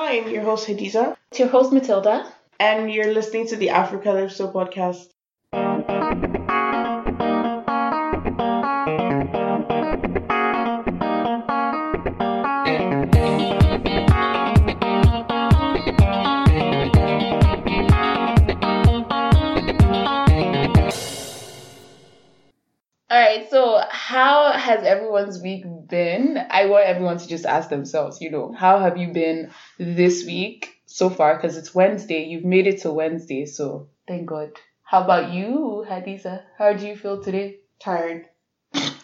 Hi, I'm your host Hadiza, It's your host, Matilda. and you're listening to the Africalypso podcast. All right, so how has everyone's week been? I want everyone to just ask themselves, you know, how have you been this week so far? Because it's Wednesday. You've made it to Wednesday, so thank God. How about you, Hadiza? How do you feel today? Tired,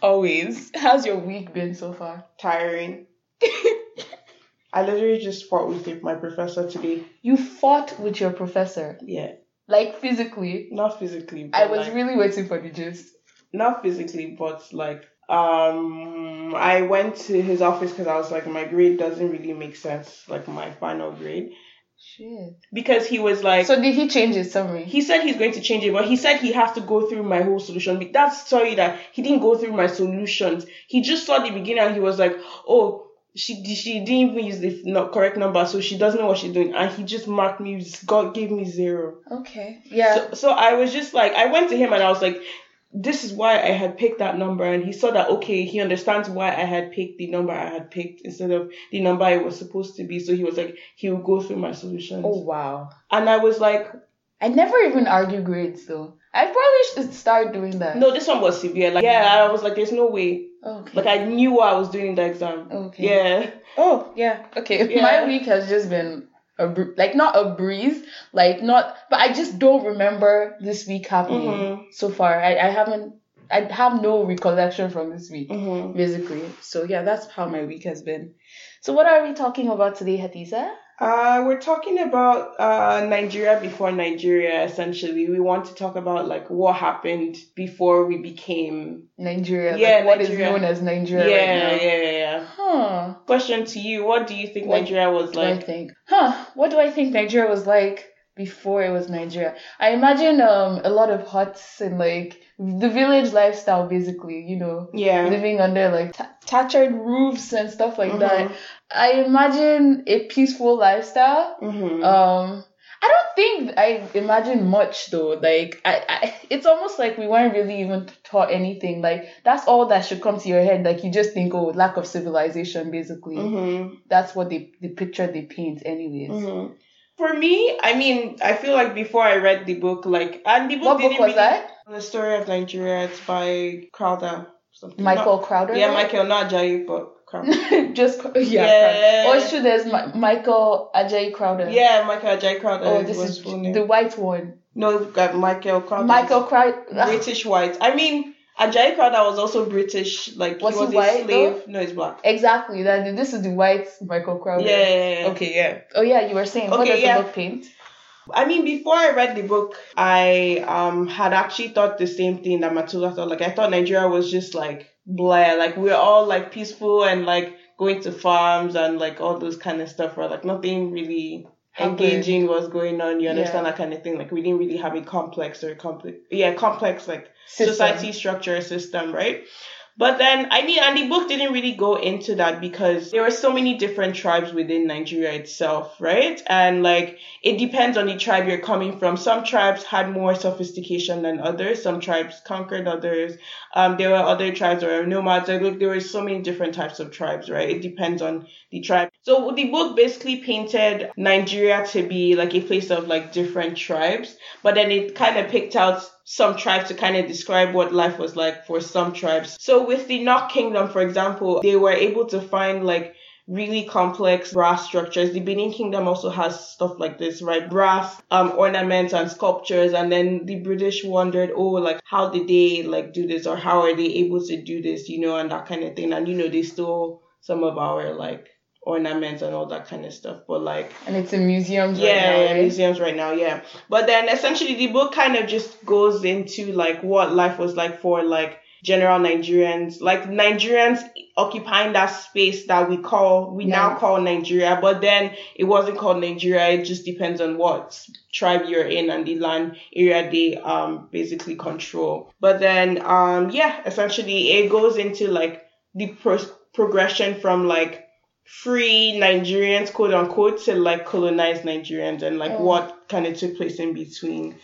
Always. How's your week been so far? tiring. I literally just fought with my professor today. You fought with your professor, Yeah, like physically. not physically. But I was like, really waiting for the gist. not physically, but like um, I went to his office because I was like, my grade doesn't really make sense, like my final grade, Shit. because he was like. So did he change his summary? He said he's going to change it, but he said he has to go through my whole solution. But That's sorry that he didn't go through my solutions. He just saw the beginning and he was like, "Oh, she she didn't even use the not correct number, so she doesn't know what she's doing." And he just marked me. God gave me zero. Okay. Yeah. So, so I was just like, I went to him and I was like, "This is why I had picked that number." And he saw that okay, he understands why I had picked the number I had picked instead of the number it was supposed to be. So he was like, he will go through my solutions. oh wow. And I was like, I never even argue grades though. I probably should start doing that. No, this one was severe. Like, yeah, I was like, there's no way. Okay. Like, I knew what I was doing in the exam. okay. Yeah. Oh yeah. Okay. Yeah. My week has just been a br- like not a breeze, like not. But I just don't remember this week happening Mhm. so far. I I haven't. I have no recollection from this week, Mm-hmm. basically. So yeah, that's how my week has been. So what are we talking about today, Hadiza? Uh, we're talking about uh, Nigeria before Nigeria, essentially. We want to talk about, like, what happened before we became. Nigeria. Yeah, like what is Nigeria. known as Nigeria yeah, right now. yeah, yeah. Huh. Question to you What do you think What Nigeria was do I like? think? Huh? What do I think Nigeria was like before it was Nigeria? I imagine um a lot of huts and like the village lifestyle, basically. You know, Yeah. living under like ta- thatched roofs and stuff like that. I imagine a peaceful lifestyle. Mm-hmm. Um. I don't think I imagine much though. Like I, I, it's almost like we weren't really even taught anything. Like that's all that should come to your head. Like you just think, oh, lack of civilization, basically mm-hmm. that's what they the picture they paint anyways. Mm-hmm. For me, I mean, I feel like before I read the book, like, and the book What didn't was really- that? The Story of Nigeria. It's by Crowder. Something. Michael Crowder. Yeah? Michael, not Ajayi, but. Just yeah. Yeah. Oh, it's. There's Mi- Michael Ajayi Crowder. yeah, Michael Ajayi Crowder. Oh, this is the white one. No, we've Michael Crowder. Michael Crowder. British white. I mean, Ajayi Crowder was also British. Like Was he he was a white, slave. No, he's black. Exactly. That this is the white Michael Crowder. Yeah, yeah, yeah. Okay. Yeah. Oh yeah. You were saying okay, what does yeah. the book paint? I mean, before I read the book, I um had actually thought the same thing that Matula thought. Like I thought Nigeria was just like blah, like we're all like peaceful and like going to farms and like all those kind of stuff. Right, like nothing really Happened. engaging was going on. You understand Yeah. that kind of thing. Like we didn't really have a complex or complex, yeah, complex like System. society structure system, right? But then, I mean, and the book didn't really go into that because there were so many different tribes within Nigeria itself, right? And like, it depends on the tribe you're coming from. Some tribes had more sophistication than others. Some tribes conquered others. Um, there were other tribes that were nomads. Like, look, there were so many different types of tribes, right? It depends on the tribe. So the book basically painted Nigeria to be like a place of like different tribes, but then it kind of picked out some tribes to kind of describe what life was like for some tribes. So with the Nok Kingdom, for example, they were able to find like really complex brass structures. The Benin Kingdom also has stuff like this, right? Brass um ornaments and sculptures. And then the British wondered, oh, like how did they like do this or how are they able to do this, you know, and that kind of thing. And you know, they stole some of our like ornaments and all that kind of stuff. But like And it's in museums yeah, right now, yeah, right? museums right now, yeah. But then essentially the book kind of just goes into like what life was like for like general Nigerians, like Nigerians occupying that space that we call we now call Nigeria, but then it wasn't called Nigeria. It just depends on what tribe you're in and the land area they um basically control. But then um yeah, essentially it goes into like the pro- progression from like free Nigerians, quote unquote, to like colonize Nigerians and like Oh. what kind of took place in between.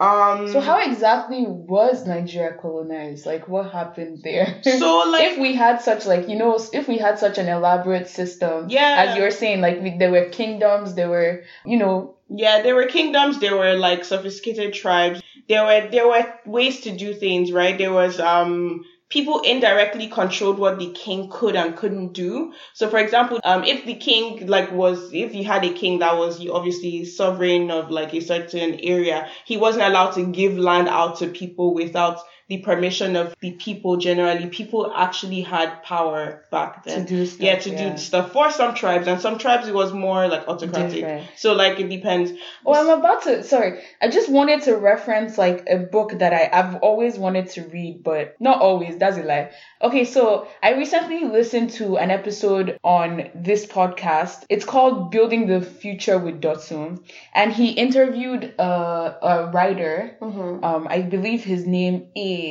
Um, So how exactly was Nigeria colonized? Like what happened there? So like if we had such like you know if we had such an elaborate system Yeah. as you're saying like we, there were kingdoms there were you know Yeah, there were kingdoms, there were like sophisticated tribes. There were there were ways to do things, right? There was um people indirectly controlled what the king could and couldn't do. So for example, um if the king like was if you had a king that was obviously sovereign of like a certain area, he wasn't allowed to give land out to people without the permission of the people generally. People actually had power back to then. do stuff Yeah, to do stuff for some tribes, and some tribes it was more like autocratic. Different. So like it depends. Oh, I'm about to. Sorry, I just wanted to reference like a book that I I've always wanted to read, but not always. That's a lie. Okay, so I recently listened to an episode on this podcast. It's called "Building the Future with Dotsun," and he interviewed a, a writer. Um, I believe his name is.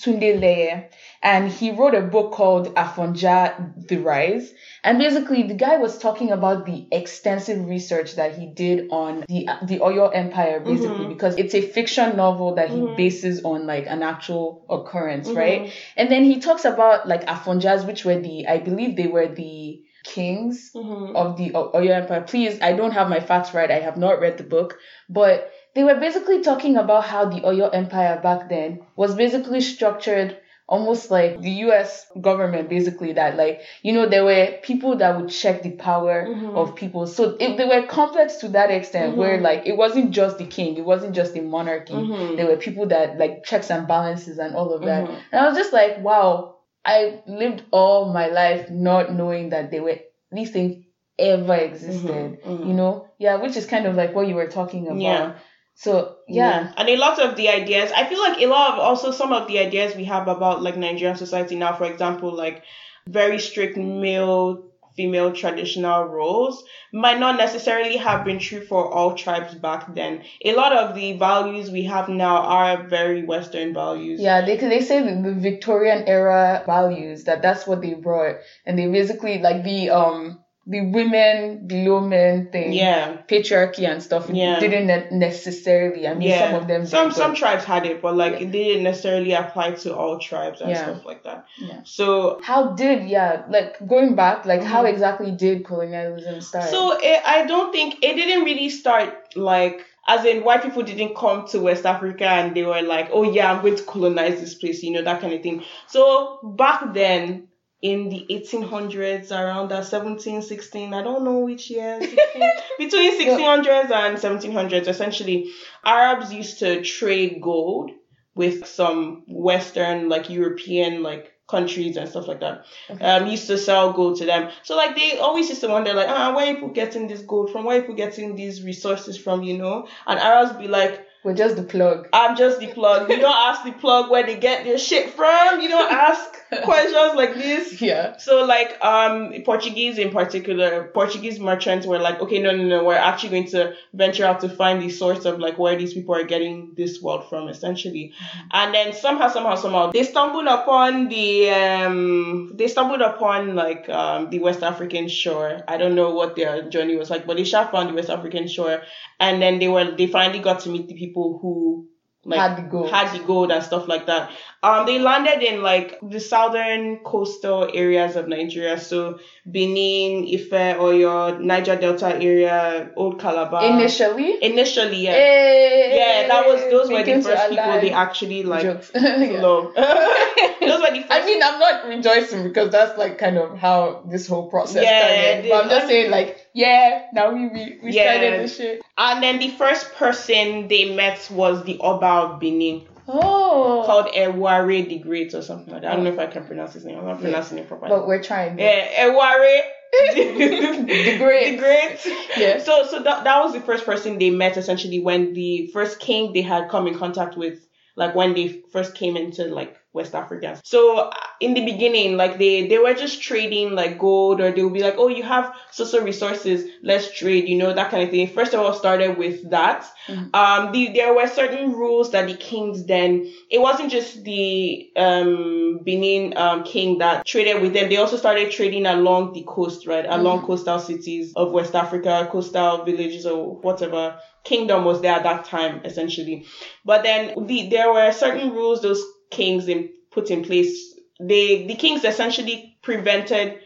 Tunde and he wrote a book called Afonja The Rise. And basically, the guy was talking about the extensive research that he did on the the Oyo Empire, mm-hmm. basically, because it's a fiction novel that he mm-hmm. bases on like an actual occurrence, mm-hmm. right? And then he talks about like Afonjas, which were the, I believe they were the kings of the Oyo Empire. Please, I don't have my facts right. I have not read the book, but they were basically talking about how the Oyo Empire back then was basically structured almost like the US government basically that like you know there were people that would check the power mm-hmm. of people. So if they were complex to that extent mm-hmm. where like it wasn't just the king it wasn't just the monarchy. Mm-hmm. There were people that like checks and balances and all of that. And I was just like wow I lived all my life not knowing that they were these things ever existed you know? Yeah which is kind of like what you were talking about. Yeah. So yeah, And a lot of the ideas, I feel like a lot of also some of the ideas we have about like Nigerian society now, for example, like very strict male female traditional roles might not necessarily have been true for all tribes back then. A lot of the values we have now are very Western values. Yeah, they they say the, the Victorian era values that that's what they brought, and they basically like the um the women below men thing, Yeah. patriarchy and stuff. Yeah. didn't ne- necessarily. I mean, Yeah. some of them. some did, some tribes had it, but like Yeah. it didn't necessarily apply to all tribes and Yeah. stuff like that. Yeah. So How did yeah like going back like how exactly did colonialism start? Mm-hmm. So it, I don't think it didn't really start like as in white people didn't come to West Africa and they were like, oh yeah, I'm going to colonize this place, you know, that kind of thing. So back then in the 1800s, around that 17, 16, I don't know which year, 16, between 1600s and 1700s, essentially, Arabs used to trade gold with some Western, like European, like countries and stuff like that. Um, used to sell gold to them. So like they always used to wonder like, ah, where are people getting this gold from? Where are people getting these resources from? You know? And Arabs be like, we're just the plug. I'm just the plug. You don't ask the plug where they get their shit from. You don't ask questions like this. Yeah. So like um Portuguese in particular, Portuguese merchants were like, okay, no, no, no, we're actually going to venture out to find the source of like where these people are getting this wealth from, essentially. And then somehow, somehow, somehow, they stumbled upon the um they stumbled upon like um the West African shore. I don't know what their journey was like, but they shot found the West African shore, and then they were they finally got to meet the people who like Had the gold. had the gold and stuff like that. Um, they landed in like the southern coastal areas of Nigeria, so Benin, Ife, Oyo, Niger Delta area, Old Calabar. Initially. Initially, yeah. Hey, Yeah, that was those were the first people they actually like Jokes. Love. those were the first I mean, I'm not rejoicing because that's like kind of how this whole process Yeah, started. But I'm just saying, like, yeah, now we we, we Yeah. started the shit. And then the first person they met was the Oba of Benin, Oh, called Eware the Great or something like that. I don't know if I can pronounce his name. I'm not pronouncing it properly. but we're trying. Yeah, Eware. The Great. The Great. Yeah. So, so that, that was the first person they met essentially when the first king they had come in contact with, like when they first came into like West Africans. So uh, in the beginning, like they they were just trading like gold, or they would be like, oh, you have social resources, let's trade, you know, that kind of thing. First of all, started with that. Mhm. Um, the, there were certain rules that the kings then. It wasn't just the um Benin um king that traded with them. They also started trading along the coast, right, along coastal cities of West Africa, coastal villages or whatever kingdom was there at that time, essentially. But then the, there were certain rules those kings in, put in place. They the kings essentially prevented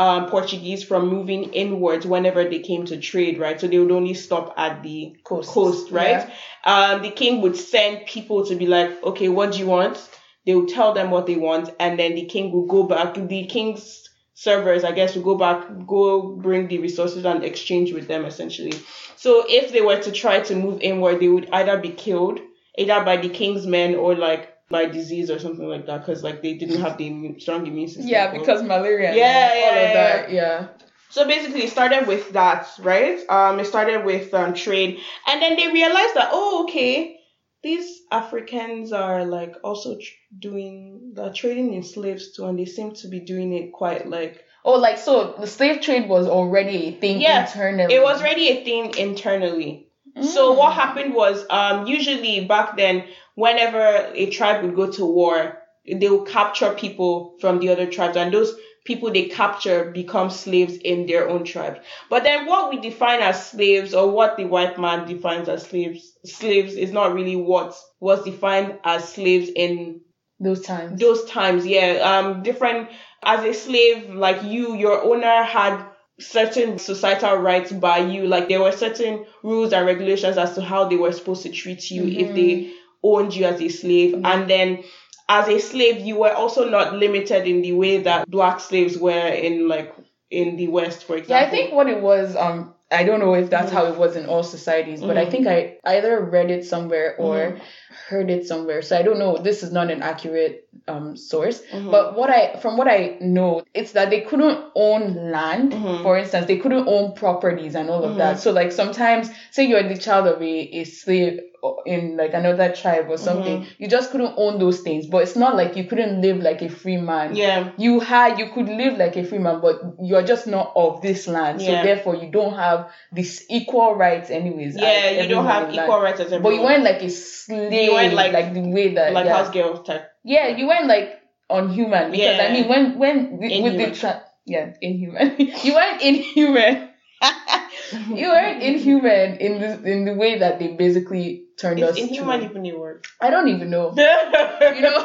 um, Portuguese from moving inwards whenever they came to trade, right? So they would only stop at the Coast. coast, right? Um, the king would send people to be like, okay, what do you want? They would tell them what they want, and then the king would go back. The king's servers, I guess, would go back, go bring the resources and exchange with them, essentially. So if they were to try to move inward, they would either be killed, either by the king's men or like by disease or something like that, because like they didn't have the immune, strong immune system. Yeah, because malaria. and Yeah, all yeah, of that. Yeah. So basically, it started with that, right? Um, it started with um, trade, and then they realized that oh, okay, these Africans are like also tr- doing the trading in slaves too, and they seem to be doing it quite like Oh, like so the slave trade was already a thing Yeah, internally. it was already a thing internally. So Mm. what happened was, um, usually back then, whenever a tribe would go to war, they would capture people from the other tribes, and those people they capture become slaves in their own tribe. But then what we define as slaves, or what the white man defines as slaves, slaves is not really what was defined as slaves in those times. those times yeah um different as a slave like you your owner had certain societal rights by you like there were certain rules and regulations as to how they were supposed to treat you if mm-hmm. they owned you as a slave mm-hmm. and then as a slave you were also not limited in the way that black slaves were in like in the west for example. Yeah, I think what it was, um, I don't know if that's how it was in all societies, but I mm-hmm. think I either read it somewhere or heard it somewhere. So I don't know. This is not an accurate um source, mm-hmm. but what I from what I know, it's that they couldn't own land. Mm-hmm. For instance, they couldn't own properties and all of that. Mm-hmm. So like sometimes, say you're the child of a, a slave in like another tribe or something, you just couldn't own those things. But it's not like you couldn't live like a free man yeah you had you could live like a free man but you're just not of this land so therefore you don't have this equal rights anyways yeah you don't have in land. equal rights as everyone. but you weren't like a slave You weren't like- like the way that like yeah. house girl type yeah you weren't like unhuman because Yeah. i mean when when with, with the tra- yeah inhuman you weren't inhuman you weren't inhuman in the in the way that they basically turned us is inhuman to even a word i don't even know you know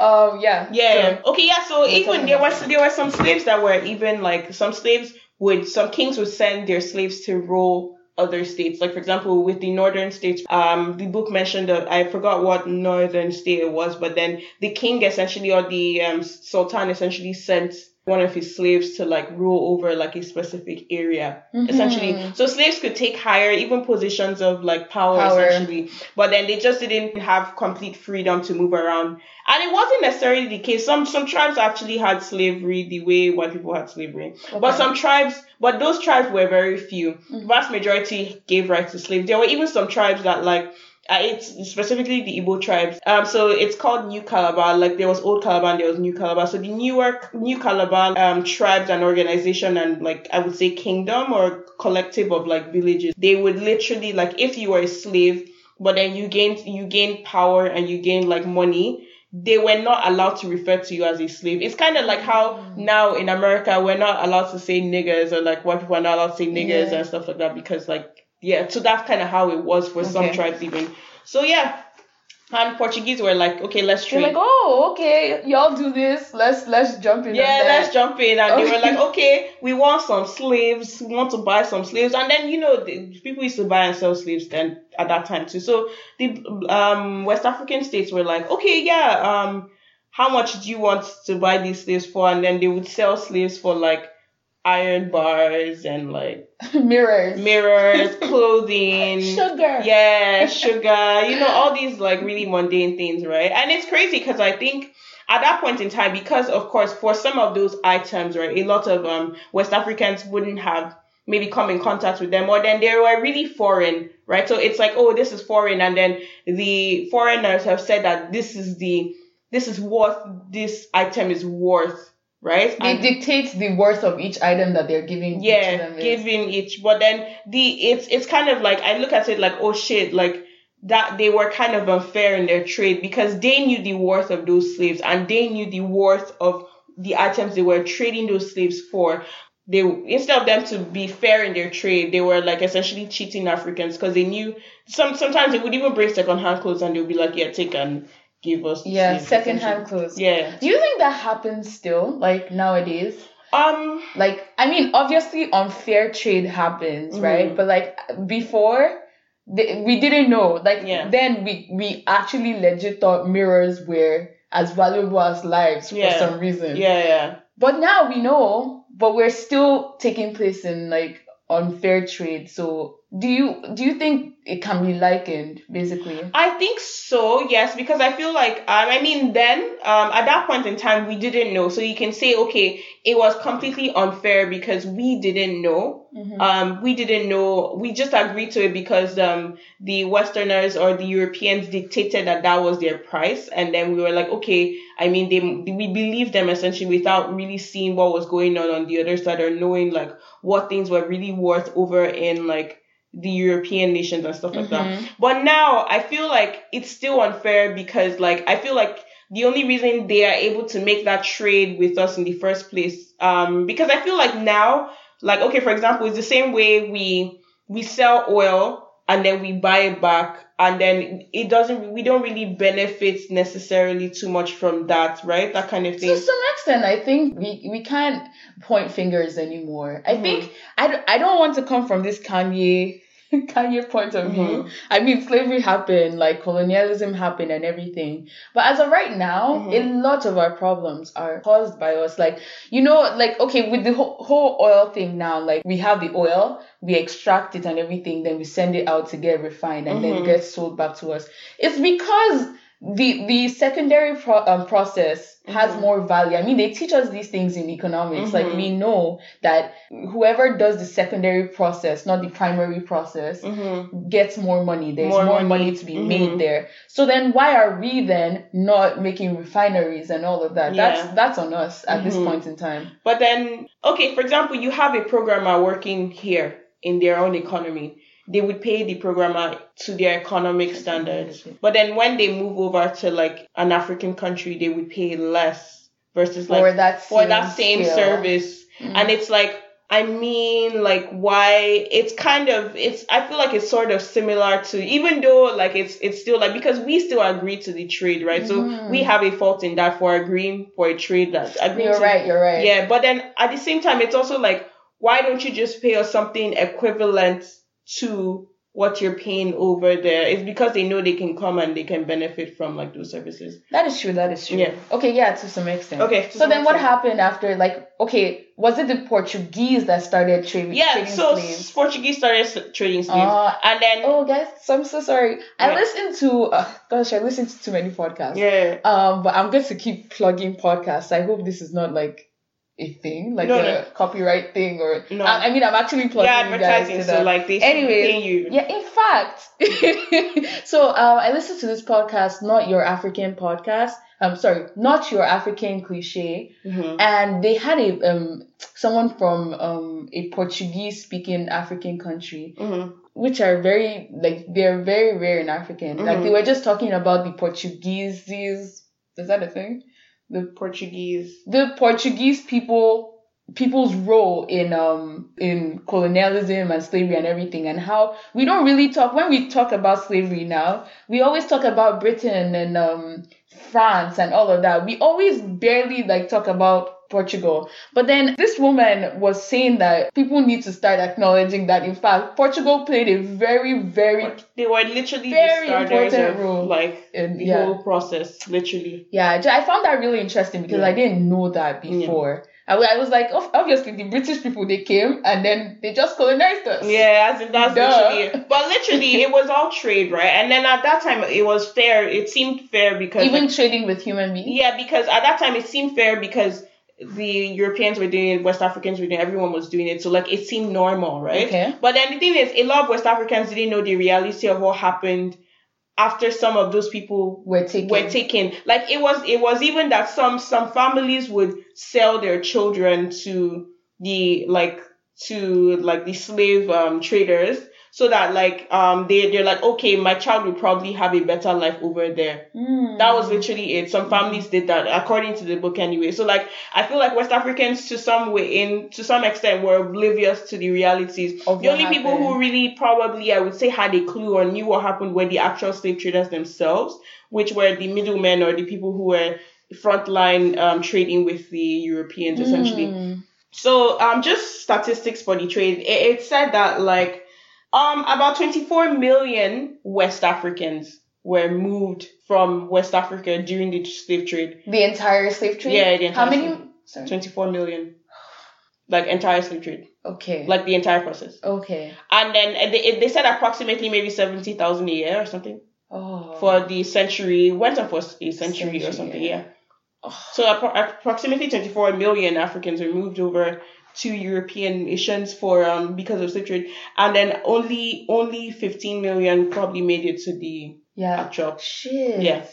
um yeah Yeah. so- okay. Yeah. So even there was there were some slaves that were even like some slaves would some kings would send their slaves to rule other states. Like for example, with the northern states, um, the book mentioned that I forgot what northern state it was, but then the king essentially or the um, sultan essentially sent one of his slaves to like rule over like a specific area mm-hmm. essentially. So slaves could take higher even positions of like power, Power. essentially. But then they just didn't have complete freedom to move around. And it wasn't necessarily the case. Some some tribes actually had slavery the way white people had slavery. But some tribes but those tribes were very few. The vast majority gave rights to slaves. There were even some tribes that like uh, it's specifically the Igbo tribes. Um, so it's called New Calabar. Like there was Old Calabar and there was New Calabar. So the newer New Calabar um tribes and organization and like I would say kingdom or collective of like villages, they would literally like if you were a slave, but then you gained you gained power and you gained like money. They were not allowed to refer to you as a slave. It's kind of like how now in America we're not allowed to say niggers or like white people are not allowed to say niggers Yeah. and stuff like that because like yeah, so that's kind of how it was for some tribes even. So yeah, and Portuguese were like, okay, let's They're trade. like, oh, okay, y'all do this. Let's let's jump in. yeah, let's jump in, and they were like, okay, we want some slaves, we want to buy some slaves, and then you know, the, people used to buy and sell slaves then at that time too. So the um West African states were like, okay, yeah, um, how much do you want to buy these slaves for? And then they would sell slaves for like iron bars and like mirrors, mirrors, clothing, sugar. yeah, sugar, you know, all these like really mundane things, right? And it's crazy because I think at that point in time, because of course, for some of those items, right, a lot of um West Africans wouldn't have maybe come in contact with them or then they were really foreign, right? So it's like, oh, this is foreign. And then the foreigners have said that this is the, this is what this item is worth, right? They And- dictate the worth of each item that they're giving. each yeah, them giving each, but then the, it's, it's kind of like, I look at it like, oh shit, like, that they were kind of unfair in their trade because they knew the worth of those slaves and they knew the worth of the items they were trading those slaves for. They instead of them to be fair in their trade, they were like essentially cheating Africans because they knew some sometimes they would even bring second hand clothes and they would be like, yeah, take and give us. Yeah, slaves, second hand clothes. Yeah. Do you think that happens still, like nowadays? Um. Like, I mean, obviously unfair trade happens, Mhm. right? But like before, th- we didn't know. Like Yeah. then we we actually legit thought mirrors were as valuable as lives Yeah. for some reason. Yeah. Yeah. But now we know, but we're still taking place in like unfair trade. So do you do you think it can be likened basically? I think so, yes, because I feel like um, I mean then um, at that point in time we didn't know, so you can say okay, it was completely unfair because we didn't know. Mhm. Um, we didn't know. We just agreed to it because um, the Westerners or the Europeans dictated that that was their price, and then we were like, okay. I mean, they we believed them essentially without really seeing what was going on on the other side or knowing like what things were really worth over in like the European nations and stuff like that. Mhm. But now I feel like it's still unfair because like I feel like the only reason they are able to make that trade with us in the first place, um, because I feel like now, like okay, for example, it's the same way we we sell oil and then we buy it back and then it doesn't we don't really benefit necessarily too much from that, right? That kind of thing To some extent, I think we, we can't point fingers anymore. I Mhm. think I don't want to come from this Kanye Kanye point of view. Mhm. I mean, slavery happened, like colonialism happened, and everything. But as of right now, Mhm. a lot of our problems are caused by us. Like you know, like okay, with the whole, whole oil thing now, like we have the oil, we extract it and everything, then we send it out to get refined, and then it gets sold back to us. It's because the the secondary pro- um, process has Mhm. more value. I mean, they teach us these things in economics. Like Mhm. we know that whoever does the secondary process, not the primary process, hmm gets more money. There's More more, money. money. to be made there. So then why are we then not making refineries and all of that? Yeah. That's that's on us at this Mhm. point in time. But then, okay, for example, you have a programmer working here in their own economy. They would pay the programmer to their economic standards. But then when they move over to like an African country, they would pay less versus like for that for same that same service. Mhm. And it's like, I mean, like why it's kind of it's I feel like it's sort of similar to even though like it's it's still like because we still agree to the trade, right? So Mhm. we have a fault in that for agreeing for a trade that agreeing You're to right. You're right. yeah, but then at the same time, it's also like, why don't you just pay us something equivalent to what you're paying over there is because they know they can come and they can benefit from like those services. That is true. That is true. Yeah. Okay. Yeah. To some extent. Okay, So then, what happened after? Like, okay, was it the Portuguese that started trading? Yeah, trading so slaves? Portuguese started trading slaves, Ah, and then Oh, guys, so I'm so sorry. I Yeah. listened to, uh, gosh, I listened to too many podcasts. yeah, Um, but I'm going to keep plugging podcasts. I hope this is not like a thing, like No, a no. copyright thing, or No. I, I mean, I'm actually plugging yeah, you guys advertising. to So that. like they be you. Yeah, in fact. so um, I listened to this podcast, not your African podcast. I'm sorry, not your African cliche, Mhm. and they had a um someone from um a Portuguese speaking African country Mhm. which are very like they're very rare in African. Like Mhm. they were just talking about the Portuguese. Is that a thing? The Portuguese. the Portuguese people people's role in um in colonialism and slavery and everything and how we don't really talk when we talk about slavery now we always talk about britain and um france and all of that we always barely like talk about portugal but then this woman was saying that people need to start acknowledging that in fact portugal played a very very They were literally Very the important role. like in, the yeah whole process, literally. Yeah, I found that really interesting because Yeah. I didn't know that before. I, I was like, obviously the British people they came and then they just colonized us. Yeah, as in that's Duh. literally it. But literally, it was all trade, right? And then at that time, it was fair. It seemed fair because Even like, trading with human beings. yeah, because at that time it seemed fair because the Europeans were doing it, West Africans were doing it, everyone was doing it. So like it seemed normal, right? Okay. But then the thing is, a lot of West Africans didn't know the reality of what happened after some of those people We're taking. were taken. Like it was it was even that some some families would sell their children to the like to like the slave um traders so that like um they they're like okay my child will probably have a better life over there. Mm. That was literally it. Some families did that according to the book anyway. So like I feel like West Africans to some way in to some extent were oblivious to the realities. Of the only people who really probably I would say had a clue or knew what happened were the actual slave traders themselves, which were the middlemen or the people who were frontline um, trading with the Europeans essentially. Mm. So um, just statistics for the trade. It, it said that like um about 24 million West Africans were moved from West Africa during the slave trade. The entire slave trade. Yeah, the entire How many? Sorry. 24 million. Like entire slave trade, Okay. like the entire process. okay. And then uh, they, they said approximately maybe 70,000 a year or something Oh. for the century, went on for a century, or something, yeah. yeah. So appro- approximately 24 million Africans were moved over to European nations for um because of slave trade, and then only only 15 million probably made it to the yeah. actual. Shit. Yeah.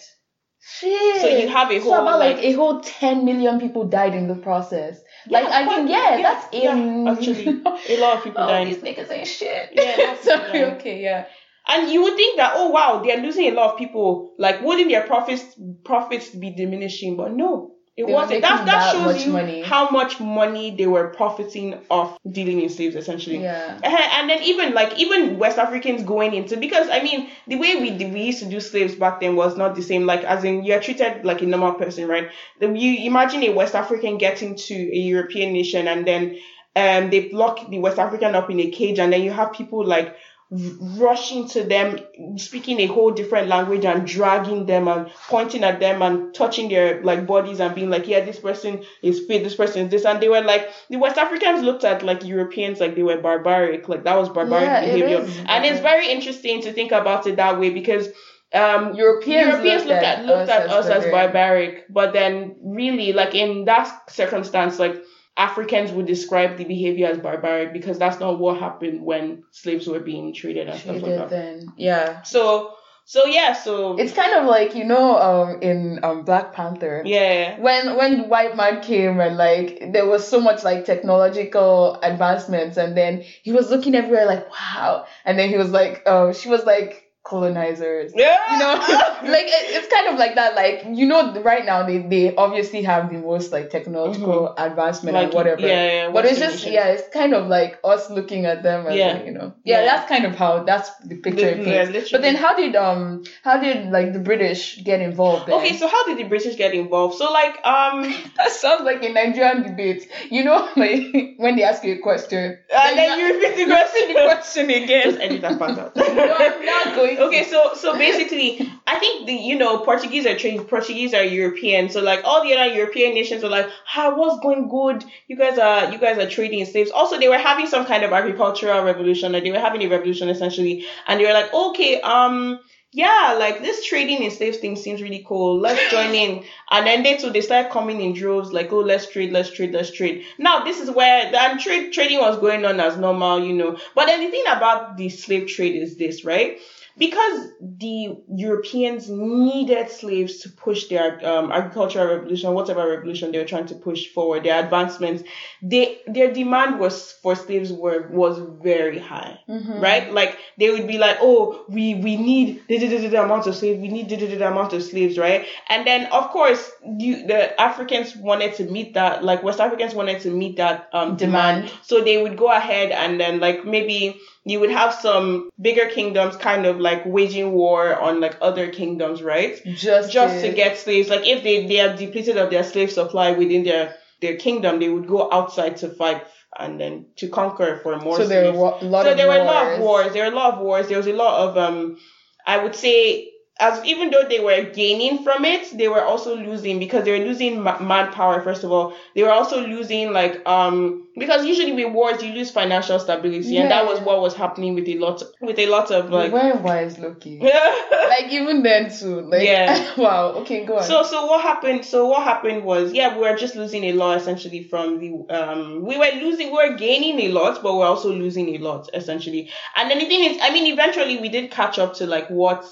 Shit. So you have a So whole about like, like, a whole 10 million people died in the process. Like I mean, yeah, yeah, that's yeah, in actually, a lot of people oh, died. these niggas ain't shit. Yeah, lots of people Sorry. died. Okay. Yeah. And you would think that oh wow they're losing a lot of people like wouldn't their profits profits be diminishing but no it They wasn't that that that shows you money. how much money they were profiting off dealing in slaves essentially Yeah. Eh, and then even like even West Africans going into because I mean the way we we used to do slaves back then was not the same like as in you're treated like a normal person right you imagine a West African getting to a European nation and then um they lock the West African up in a cage and then you have people like rushing to them speaking a whole different language and dragging them and pointing at them and touching their like bodies and being like yeah this person is fit this person is this. And they were like the west africans looked at like europeans like they were barbaric like that was barbaric Yeah, it behavior. is. and it's very interesting to think about it that way because um Europeans, Europeans looked at looked at us as barbaric, but then really like in that circumstance, like Africans would describe the behavior as barbaric because that's not what happened when slaves were being treated and stuff like that. then. Yeah. So so yeah, so It's kind of like you know, um, in um Black Panther. yeah. when when the white man came and like there was so much like technological advancements and then he was looking everywhere like wow and then he was like oh she was like colonizers Yeah. you know like it, it's kind of like that like you know right now they, they obviously have the most like technological advancement Like, and whatever yeah, yeah, but it's just yeah it's kind of like us looking at them and Yeah. like, you know yeah, Yeah. that's kind of how that's the picture it Yeah, literally. but then how did um how did like the british get involved then? Okay, so how did the British get involved? So like um That sounds like a Nigerian debate. You know, like when they ask you a question, and then you repeat the question. the question again. Just edit that part out. No, I'm not going. Okay, so so basically, I think the you know Portuguese are trained. Portuguese are European, so like all the other European nations were like, "How what's going good? You guys are you guys are trading slaves." Also, they were having some kind of agricultural revolution. Like they were having a revolution essentially, and they were like, "Okay, um." Yeah, like this trading in slaves thing seems really cool. Let's join in. And then they too, they start coming in droves, like, oh, let's trade, let's trade, let's trade. Now, this is where and trade trading was going on as normal, you know. But then the thing about the slave trade is this, right? Because the Europeans needed slaves to push their um, agricultural revolution, whatever revolution they were trying to push forward, their advancements, they their demand was for slaves were was very high, right? Like they would be like, oh, we we need da amount of slaves, we need da amount of slaves, right? And then of course, you the Africans wanted to meet that, like West Africans wanted to meet that um, Demand. so they would go ahead and then like maybe you would have some bigger kingdoms kind of like waging war on like other kingdoms, right? just Just to get slaves. Like if they, they are depleted of their slave supply within their their kingdom, they would go outside to fight and then to conquer for more So there slaves. were a lot so of there were a lot of wars. There were a lot of wars. There was a lot of um I would say as even though they were gaining from it, they were also losing because they were losing ma- manpower. First of all, they were also losing like um because usually with wars you lose financial stability, and that was what was happening with a lot with a lot of like. Where wise looking. like even then too. Like Yeah. wow. Okay, go on. So so what happened? So what happened was yeah we were just losing a lot essentially from the um we were losing we were gaining a lot but we're also losing a lot essentially and then the thing is I mean eventually we did catch up to like what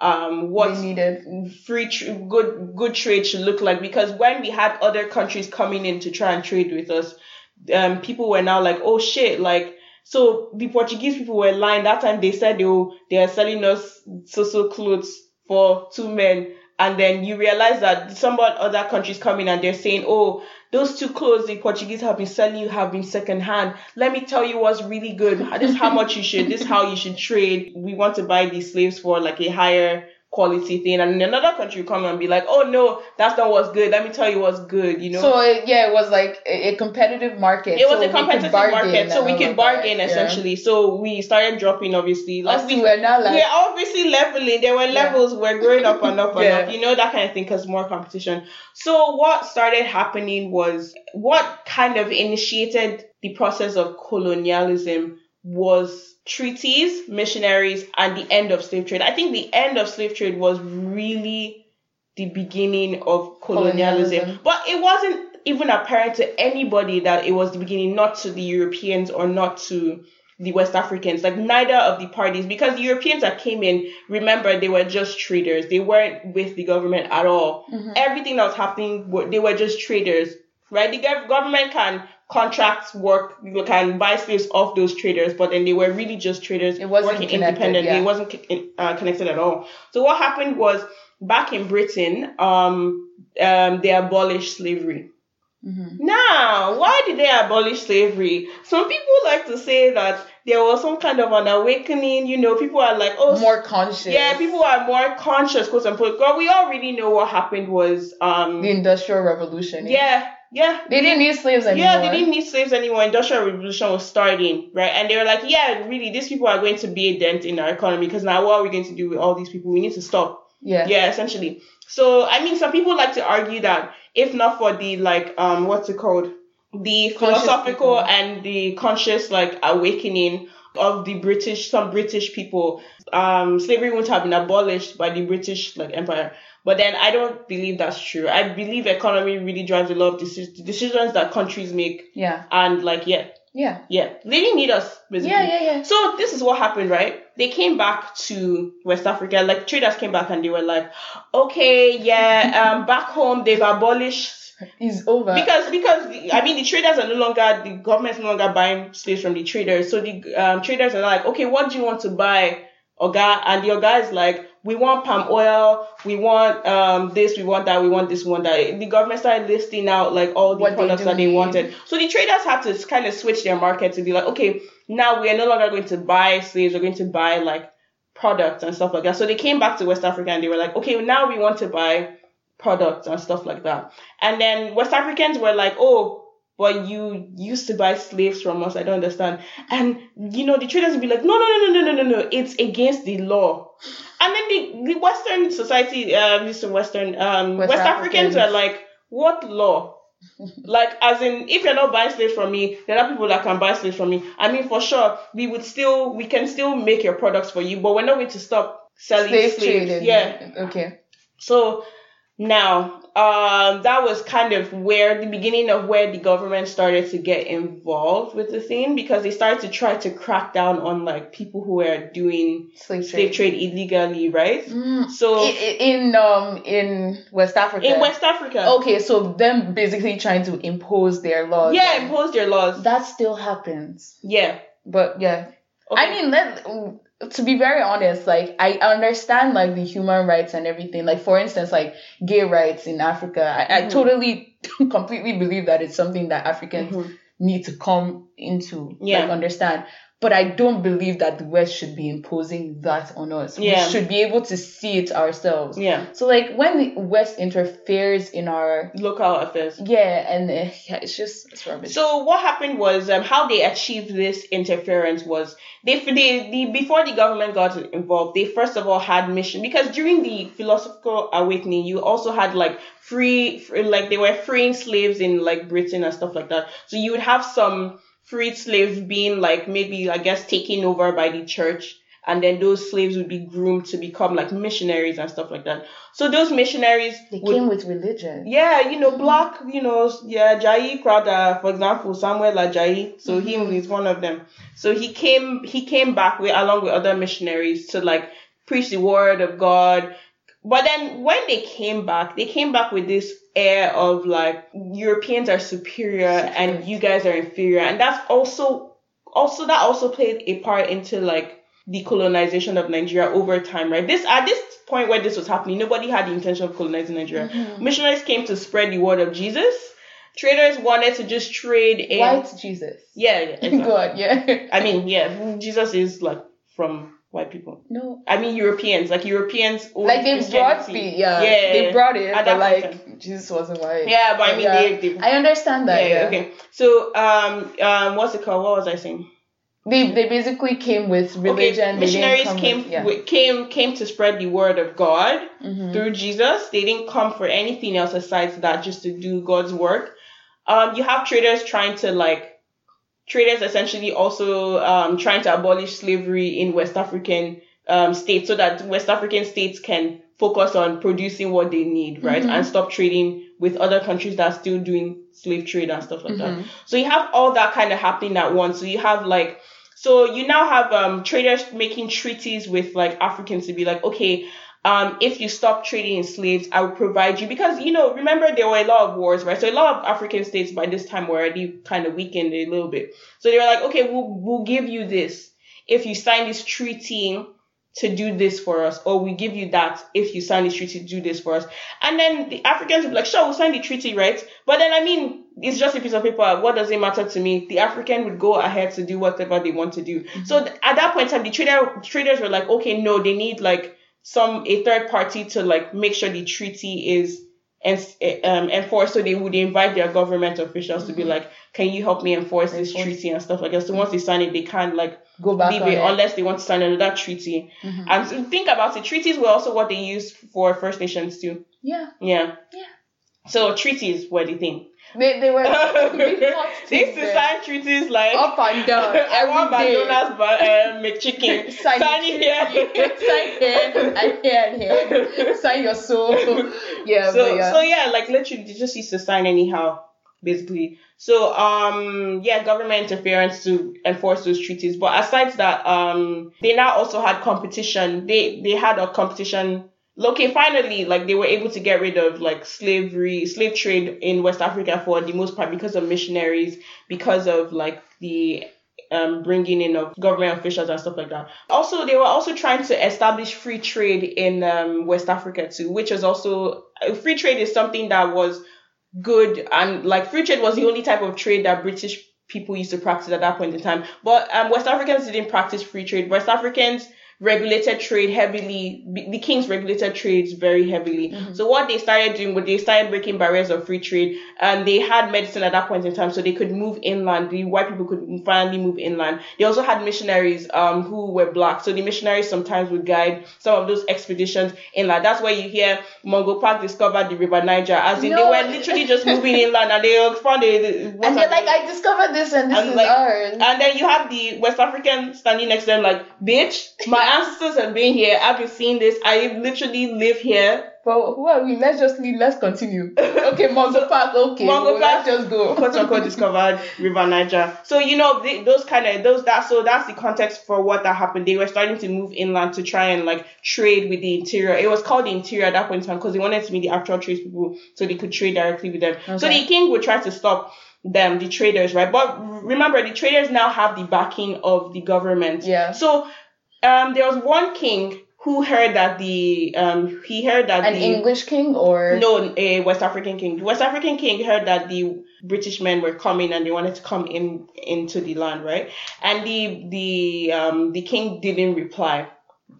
um what we needed. free tr- good good trade should look like. Because when we had other countries coming in to try and trade with us um people were now like oh shit like so the Portuguese people were lying. That time they said they were, they are selling us so so clothes for two men and then you realize that some other countries come in and they're saying oh those two clothes the Portuguese have been selling you have been second hand. Let me tell you what's really good. This is how much you should. This is how you should trade. We want to buy these slaves for like a higher quality thing. And in another country come and be like, oh no, that's not what's good. Let me tell you what's good. You know. So it, yeah, it was like a, a competitive market. it was so a competitive bargain market, so we could bargain that, yeah. essentially. So we started dropping, obviously. Like Us we, two were now like we're obviously leveling. There were Yeah. levels. We're growing up and up and Yeah. up. You know that kind of thing because more competition. So what started happening was what kind of initiated the process of colonialism was treaties, missionaries, and the end of slave trade. I think the end of slave trade was really the beginning of colonialism. Colonialism. But it wasn't even apparent to anybody that it was the beginning, not to the Europeans or not to the West Africans, like neither of the parties, because the Europeans that came in, remember, they were just traders. They weren't with the government at all. Mm-hmm. Everything that was happening, were- they were just traders, right? The government can contract work, you can buy slaves off those traders, but then they were really just traders It wasn't working independently. yeah. It wasn't uh, connected at all. So what happened was back in Britain, um, um, they abolished slavery. Mhm. Now, why did they abolish slavery? Some people like to say that there was some kind of an awakening. You know, people are like, oh, more conscious. yeah, people are more conscious, quote unquote. God, we already know what happened was, um, the industrial revolution. yeah, yeah, They didn't need slaves anymore. yeah, they didn't need slaves anymore. Industrial revolution was starting, right? And they were like, yeah, really, these people are going to be a dent in our economy because now what are we going to do with all these people? We need to stop. Yeah. Yeah, essentially. So I mean, some people like to argue that if not for the like, um, what's it called, the philosophical and the conscious like awakening of the British, some British people, um, slavery wouldn't have been abolished by the British like empire. But then I don't believe that's true. I believe economy really drives a lot of deci- decisions that countries make, Yeah. and like yeah, Yeah. yeah, they didn't need us basically. Yeah. Yeah. Yeah. So this is what happened, right? They came back to West Africa, like traders came back and they were like, okay, yeah, um, back home they've abolished is over. because because the, I mean the traders are no longer the government's no longer buying slaves from the traders, so the um, traders are like, okay, what do you want to buy, Oga? And the Oga is like, we want palm oil, we want um this, we want that, we want this, we want that. The government started listing out like all the What products do that they wanted. So the traders had to kind of switch their market to be like, okay, now we are no longer going to buy slaves, we're going to buy like products and stuff like that. So they came back to West Africa and they were like, okay, now we want to buy products and stuff like that. And then West Africans were like, oh, but you used to buy slaves from us. I don't understand. And you know, the traders would be like, no, no, no, no, no, no, no, it's against the law. And then the, the Western society, uh, Western, um, West, West Africans. Are like, what law? like as in if you're not buying slaves from me there are people that can buy slaves from me i mean for sure we would still we can still make your products for you but we're not going to stop selling Slave slaves trading. yeah okay so now, um, that was kind of where the beginning of where the government started to get involved with the thing because they started to try to crack down on like people who were doing Slave trade. slave trade illegally, right? Mm. So I- I- in um in West Africa. in West Africa, Okay, so them basically trying to impose their laws. yeah, impose their laws. that still happens. Yeah. But yeah, Okay. I mean, let to be very honest, like I understand like the human rights and everything. Like for instance, like gay rights in Africa, I, I Mhm. totally completely believe that it's something that Africans Mhm. need to come into, Yeah. like understand. But I don't believe that the West should be imposing that on us. Yeah. We should be able to see it ourselves. Yeah. So like when the West interferes in our Local affairs. yeah, and uh, yeah, it's just it's rubbish. So what happened was um, how they achieved this interference was they, they the before the government got involved they first of all had mission because during the philosophical awakening you also had like free, free like they were freeing slaves in like Britain and stuff like that so you would have some freed slaves being like maybe I guess taken over by the church and then those slaves would be groomed to become like missionaries and stuff like that so those missionaries they would came with religion. yeah, you know, mm-hmm. black, you know, yeah, Jai Crowder, for example, Samuel Ajayi. So he mm-hmm. is one of them. So he came, he came back with along with other missionaries to like preach the word of God. But then when they came back, they came back with this air of like Europeans are superior and you guys are inferior, and that's also, also that also played a part into like the colonization of Nigeria over time, right? This at this point where this was happening, nobody had the intention of colonizing Nigeria. Mm-hmm. Missionaries came to spread the word of Jesus. Traders wanted to just trade in White Jesus. yeah, yeah, exactly. God, yeah. I mean, yeah, Jesus is like from white people. No. I mean Europeans, like Europeans Like they brought the yeah, Yeah, they brought it, but like Jesus wasn't white. Yeah, but I mean Yeah. they, they I understand that. yeah, Yeah, okay. So um um what's it called? What was I saying? They they basically came with religion. Okay, missionaries came with, yeah. came came to spread the word of God Mhm. through Jesus. They didn't come for anything else aside that, just to do God's work. Um, you have traders trying to like traders essentially also um, trying to abolish slavery in West African um, states so that West African states can focus on producing what they need, right, and stop trading with other countries that are still doing slave trade and stuff like that. So you have all that kind of happening at once. So you have like so you now have um, traders making treaties with like Africans to be like, okay, um, if you stop trading in slaves, I will provide you because you know, remember there were a lot of wars, right? So a lot of African states by this time were already kind of weakened a little bit. So they were like, okay, we'll we'll give you this if you sign this treaty to do this for us, or we give you that if you sign this treaty to do this for us. And then the Africans will be like, sure, we'll sign the treaty, right? But then I mean, it's just a piece of paper. What does it matter to me? The African would go ahead to do whatever they want to do. Mm-hmm. So th- at that point in time, the trader traders were like, okay, no, they need like some a third party to like make sure the treaty is en- eh, um, enforced. So they would invite their government officials to be mm-hmm. like, can you help me enforce this Enforce. treaty and stuff like that. So once they sign it, they can't like Go back leave it it. unless they want to sign another treaty. Mm-hmm. And so think about it, treaties were also what they used for First Nations too. Yeah, Yeah. Yeah. So treaties were the thing. They they were they they fought used to sign treaties like up and down I want every day. McDonald's but uh, McChicken. Sign Sign here. sign here and here and here. Sign your soul. Yeah, so yeah. so yeah, like literally they just used to sign anyhow, basically. So um yeah, government interference to enforce those treaties. But aside that, um they now also had competition. They they had a competition. Okay, finally, like they were able to get rid of like slavery, slave trade in West Africa for the most part because of missionaries, because of like the um, bringing in of government officials and stuff like that. Also, they were also trying to establish free trade in um, West Africa too, which is also uh, free trade is something that was good and like free trade was the only type of trade that British people used to practice at that point in time. But um, West Africans didn't practice free trade. West Africans regulated trade heavily. The kings regulated trades very heavily. So what they started doing was they started breaking barriers of free trade, and they had medicine at that point in time, so they could move inland. The white people could finally move inland. They also had missionaries um who were black, so the missionaries sometimes would guide some of those expeditions inland. That's why you hear Mungo Park discovered the River Niger, as in No. they were literally just moving inland, and they found the and they're like, I discovered this and this And is like- ours. and then you have the West African standing next to them, like, bitch, my ancestors have been here. I've been seeing this. I literally live here. but who are we? Let's just leave. Let's continue. Okay, Mungo Park. Okay, Mungo well, Park, just go. Quote unquote discovered River Niger. So you know the, those kind of those that so that's the context for what that happened. They were starting to move inland to try and like trade with the interior. It was called the interior at that point in time because they wanted to meet the actual trade people so they could trade directly with them. So the king would try to stop them, the traders, right? But remember, the traders now have the backing of the government. Yeah. So um, there was one king who heard that the um he heard that An the English king or no a West African king. The West African king heard that the British men were coming and they wanted to come in into the land, right? And the the um the king didn't reply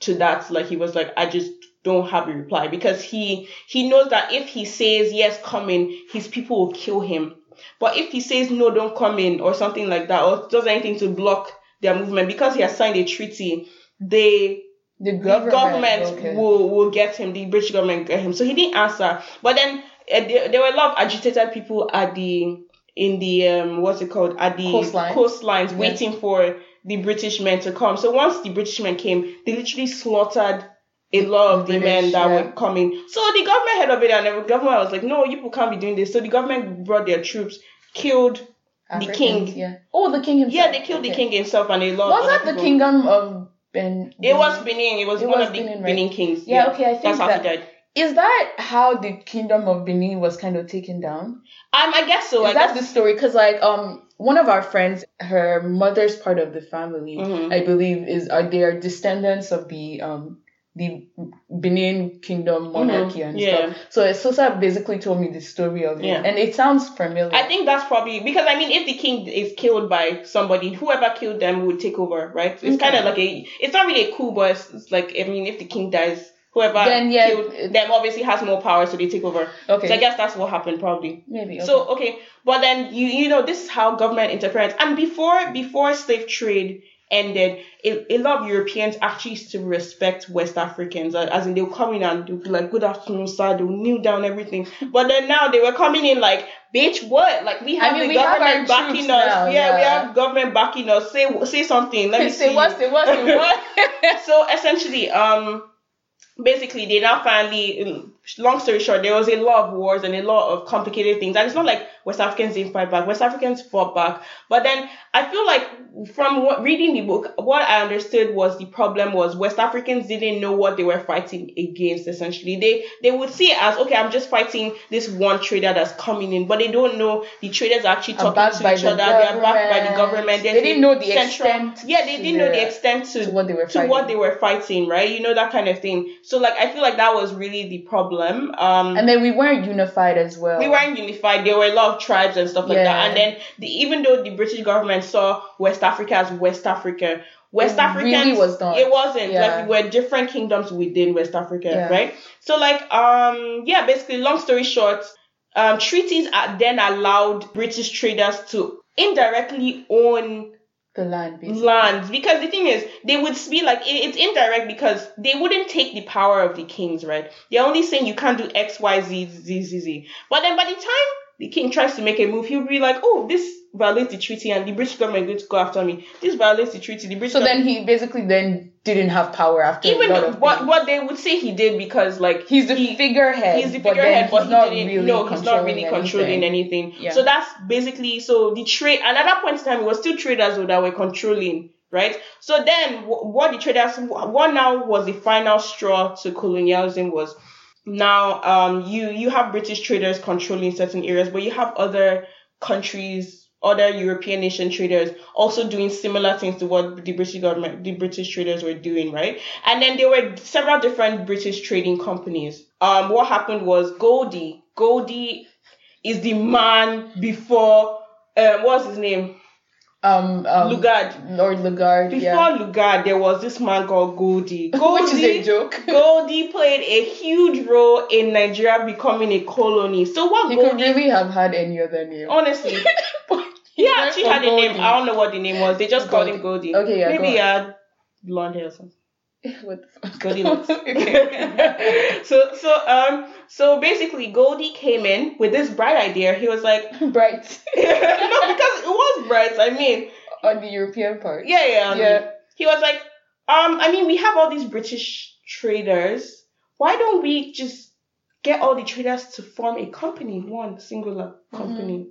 to that. Like he was like, I just don't have a reply because he he knows that if he says yes, come in, his people will kill him. But if he says no, don't come in or something like that, or does anything to block their movement because he has signed a treaty, they the the government, government okay. will will get him. The British government get him. So he didn't answer. But then uh, there, there were a lot of agitated people at the in the um what's it called at the Coastline. coastlines waiting for the British men to come. So once the British men came, they literally slaughtered a lot of the British, men that yeah. were coming. So the government heard of it and the government was like, no, you people can't be doing this. So the government brought their troops, killed the king. Yeah. Oh, the king himself. Yeah, they killed the king himself and a lot Was of that the people. kingdom of Ben? It was Benin. It was It one was of the Benin, Benin, kings. Yeah, okay, I think that's how that- he died. Is that how the kingdom of Benin was kind of taken down? Um, I guess so. Is I that guess the story? Because like um one of our friends, her mother's part of the family, Mhm. I believe, is are they are descendants of the um the Benin kingdom monarchy and Mm-hmm. Yeah. stuff. So Sosa basically told me the story of it, and it sounds familiar. I think that's probably because I mean, if the king is killed by somebody, whoever killed them would take over, right? It's kind of like a. It's not really a coup, but it's, it's like I mean, if the king dies, whoever Then, yeah, killed it- them obviously has more power, so they take over. Okay. So I guess that's what happened probably. maybe. Okay. So okay, but then you you know this is how government interference and before before slave trade ended, a, a lot of Europeans actually used to respect West Africans, uh, as in they'll come in and they'll be like, "Good afternoon, sir." They'll kneel down, everything. But then now they were coming in like, "Bitch, what? Like we have mean, the we government our backing us. now, yeah, we have government backing us. Say say something. Let me say see." what? Say what? Say what? so essentially, um, basically they now finally, long story short, there was a lot of wars and a lot of complicated things, and it's not like West Africans didn't fight back. West Africans fought back, but then I feel like from what, reading the book, what I understood was the problem was West Africans didn't know what they were fighting against. Essentially, they they would see it as okay, I'm just fighting this one trader that's coming in, but they don't know the traders are actually talking to each the other. They are backed by the government. government. They didn't know the central- extent Yeah, they didn't know the the- extent to to what they were to what they were fighting, right? You know that kind of thing. So like I feel like that was really the problem. Um and then we weren't unified as well. we weren't unified. There were a lot of tribes and stuff like Yeah. that. And then the, even though the British government saw West Africa as West Africa, West It Africans really was not. It wasn't. Yeah. Like we were different kingdoms within West Africa, Yeah. right? So like um yeah, basically long story short, um treaties then allowed British traders to indirectly own the land, basically. lands because the thing is they would be like it's indirect because they wouldn't take the power of the kings right? They're only saying you can't do x y z z z z. But then by the time the king tries to make a move he'll be like oh this violates the treaty and the british government is going to go after me. This violates the treaty. The british So government, then he basically then didn't have power after a lot even what things. what they would say he did because like he's the he, figurehead. He's the but figurehead, but, not he didn't. really no, he's not really controlling anything. anything. Yeah. So that's basically so the trade. And at that point in time, it was still traders though that were controlling, right? So then, wh- what the traders, what now was the final straw to colonialism was now um you you have British traders controlling certain areas, but you have other countries. Other European nation traders also doing similar things to what the British government, the British traders were doing, right? And then there were several different British trading companies. Um, what happened was Goldie. Goldie is the man before. Um, what's his name? Um, um Lugard. Lord Lugard. Before yeah. Lugard, there was this man called Goldie. Which Goldie, is a joke. Goldie played a huge role in Nigeria becoming a colony. So what He could really have had any other name. Honestly, he went actually for had a name. I don't know what the name was. They just called him Goldie. Okay, yeah, Maybe go he had blonde hair or something. What the fuck? Goldilocks. Okay. so so um so basically Goldie came in with this bright idea. He was like, Bright no, because it was bright. I mean, on the European part. yeah, yeah, I mean, Yeah. He was like, um, I mean, we have all these British traders. Why don't we just get all the traders to form a company, one singular company?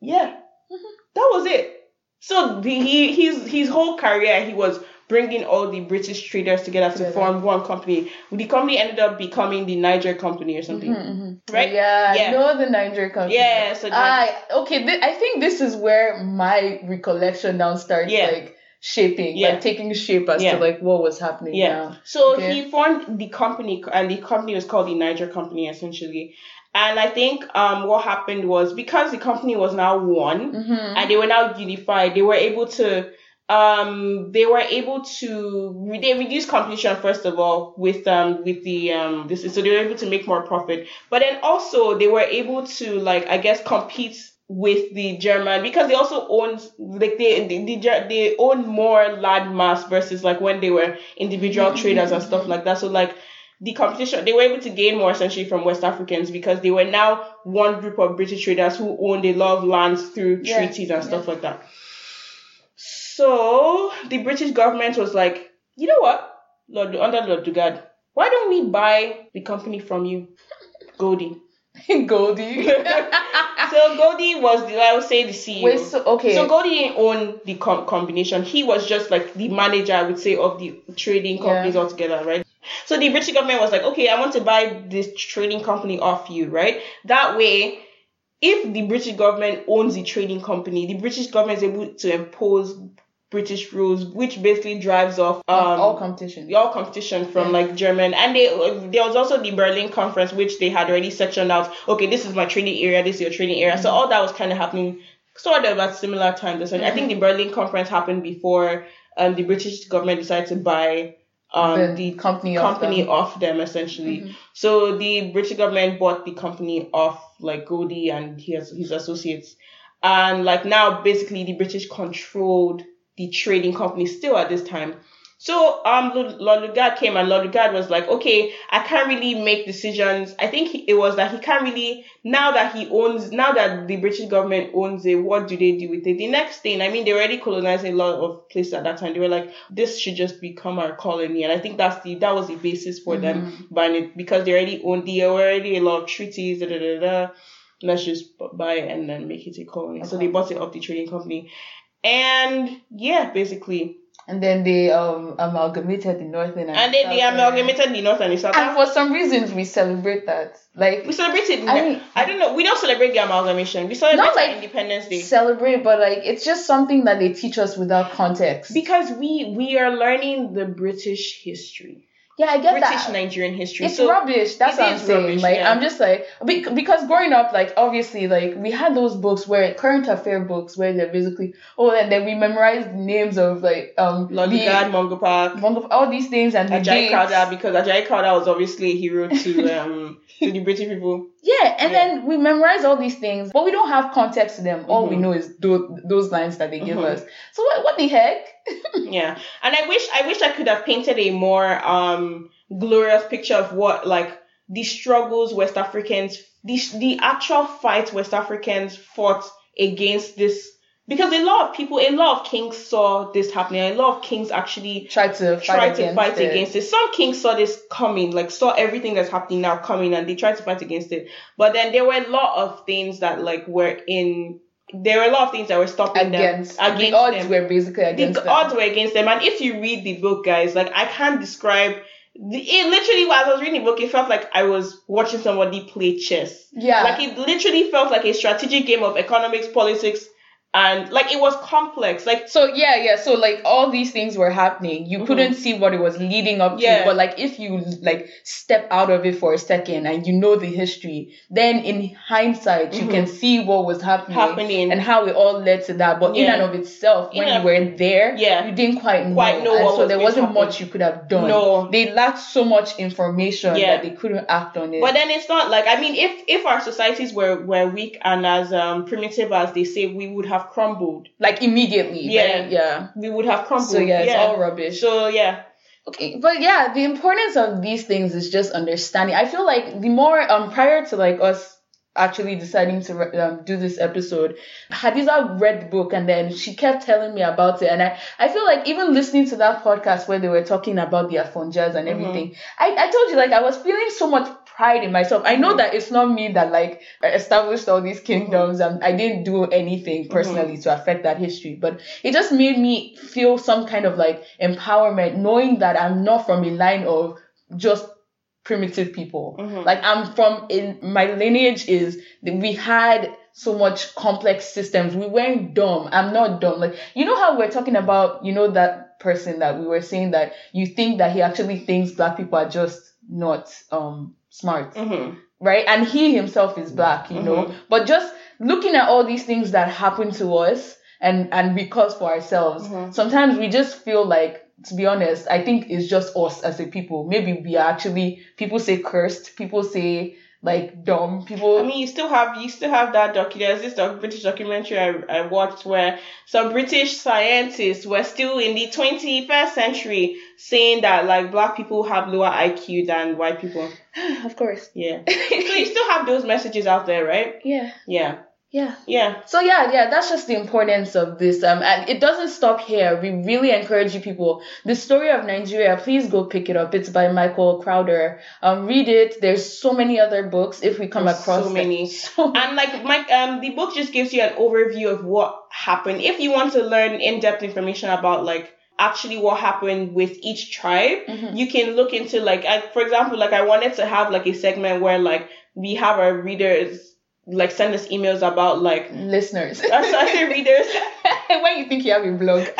Yeah, that was it. So the, he his his whole career he was bringing all the British traders together to Together. form one company. The company ended up becoming the Niger Company or something. Mm-hmm. Right? Yeah, Yeah. Know the Niger company. Yeah, so I okay. Th- I think this is where my recollection now starts Yeah. like shaping, Yeah. like taking shape as Yeah. to like what was happening Yeah. now. So Okay. he formed the company, and the company was called the Niger Company, essentially. And I think um, what happened was because the company was now one, Mm-hmm. and they were now unified, they were able to. Um, they were able to they reduce competition first of all with um with the um this so they were able to make more profit, but then also they were able to like I guess compete with the German because they also owned like they they, the, Ger- they own more land mass versus like when they were individual traders and stuff like that. So like the competition they were able to gain more essentially from West Africans because they were now one group of British traders who owned a lot of lands through Yeah, treaties and stuff like that. So the British government was like, you know what, Lord under Lord Lugard, why don't we buy the company from you, Goldie? Goldie. So Goldie was the I would say the CEO. Wait, so okay. So Goldie didn't own the com- combination. He was just like the manager, I would say, of the trading companies Yeah. altogether, right? So the British government was like, okay, I want to buy this trading company off you, right? That way, if the British government owns the trading company, the British government is able to impose British rules, which basically drives off um, all competition. all competition from like German, and they there was also the Berlin conference, which they had already sectioned out. Okay, this is my trading area, this is your trading area. So all that was kind of happening sort of at similar times. I think the Berlin conference happened before um, the British government decided to buy um, the, the company of company them. off them essentially. Mm-hmm. So the British government bought the company off like Goldie and his his associates, and like now basically the British controlled the trading company still at this time. So um, Lo- Lord Lugard came and Lord Lugard was like, okay, I can't really make decisions. I think he, it was that he can't really now that he owns now that the British government owns it. What do they do with it? The next thing, I mean, they already colonized a lot of places at that time. They were like, this should just become our colony, and I think that's the that was the basis for them buying it because they already owned the already a lot of treaties. Da, da, da, da. Let's just buy it and then make it a colony. So they bought it off the trading company, and yeah, basically. And then they um amalgamated the northern and, And then they amalgamated the North and the South. And for some reasons we celebrate that. Like we celebrated. I I, mean- I don't know. We don't celebrate the amalgamation. We celebrate Not like Independence Day celebrate, but like it's just something that they teach us without context. because we we are learning the British history, yeah, I get British that. Nigerian history. It's so rubbish. That's what I'm saying. rubbish, like yeah. I'm just like because growing up, like obviously, like we had those books where current affair books where they're basically oh, and then we memorized names of like um Lugard, Mungo Park, among of all these things and the Ajayi dates. Crowther, because Ajayi Crowther was obviously a hero to um to the British people. Yeah, and Yeah. then we memorize all these things, but we don't have context to them. All we Mhm. know is those, those lines that they give Mhm. us. So what, what the heck? Yeah, and I wish I wish I could have painted a more um glorious picture of what like the struggles West Africans, the the actual fight West Africans fought against this because a lot of people, a lot of kings saw this happening. A lot of kings actually tried to fight tried to against fight it. against it. Some kings saw this coming, like saw everything that's happening now coming, and they tried to fight against it. But then there were a lot of things that like were in. There were a lot of things that were stopping against, them. Against the odds them were basically against them. the them. odds were against them. And if you read the book, guys, like I can't describe. The, it literally, while I was reading the book, it felt like I was watching somebody play chess. yeah, Like it literally felt like a strategic game of economics, politics, and like it was complex. Like So yeah, yeah. So like all these things were happening. You couldn't see what it was leading up to. Mm-hmm. Yeah. But like if you like step out of it for a second and you know the history, then in hindsight you can see what was happening, Mm-hmm. Happening. and how it all led to that. But in and of itself, when In you weren't there, Yeah. you didn't quite know. Quite know so was there wasn't much you could have done. No. They lacked so much information Yeah. that they couldn't act on it. But then it's not like I mean, if if our societies were were weak and as um primitive as they say, we would have crumbled. like immediately. Yeah. right? Yeah. We would have crumbled. So yeah, it's all rubbish. So yeah, Okay, but yeah, the importance of these things is just understanding. I feel like the more um prior to like us actually deciding to re- um, do this episode, Hadiza read the book and then she kept telling me about it, and I I feel like even listening to that podcast where they were talking about the Afonjas and mm-hmm. everything, I I told you like I was feeling so much pride in myself. I know mm-hmm. that it's not me that like established all these mm-hmm. kingdoms and I didn't do anything personally to affect that history, but it just made me feel some kind of like empowerment knowing that I'm not from a line of just primitive people. Mhm. Like I'm from in my lineage is that we had so much complex systems. We weren't dumb. I'm not dumb. Like you know how we're talking about, you know, that person that we were saying that you think that he actually thinks black people are just not um smart Mhm. right? And he himself is black, you know. Mhm. But just looking at all these things that happen to us and and we cause for ourselves, Mhm. sometimes we just feel like, to be honest, I think it's just us as a people. Maybe we are actually people say cursed, people say like dumb, people. I mean, you still have you still have that docu. There's this doc, British documentary I, I watched where some British scientists were still in the 21st century saying that like black people have lower IQ than white people. of course. Yeah. so you still have those messages out there, right? Yeah. Yeah. Yeah. Yeah. So yeah, yeah, that's just the importance of this. Um, and it doesn't stop here. We really encourage you people. The story of Nigeria, please go pick it up. It's by Michael Crowder. Um, read it. There's so many other books if we come There's across so many. So- And like my um the book just gives you an overview of what happened. If you want to learn in-depth information about like actually what happened with each tribe, Mhm. you can look into like I, for example, like I wanted to have like a segment where like we have our readers like send us emails about like listeners. I I say readers. when you think you have a blog.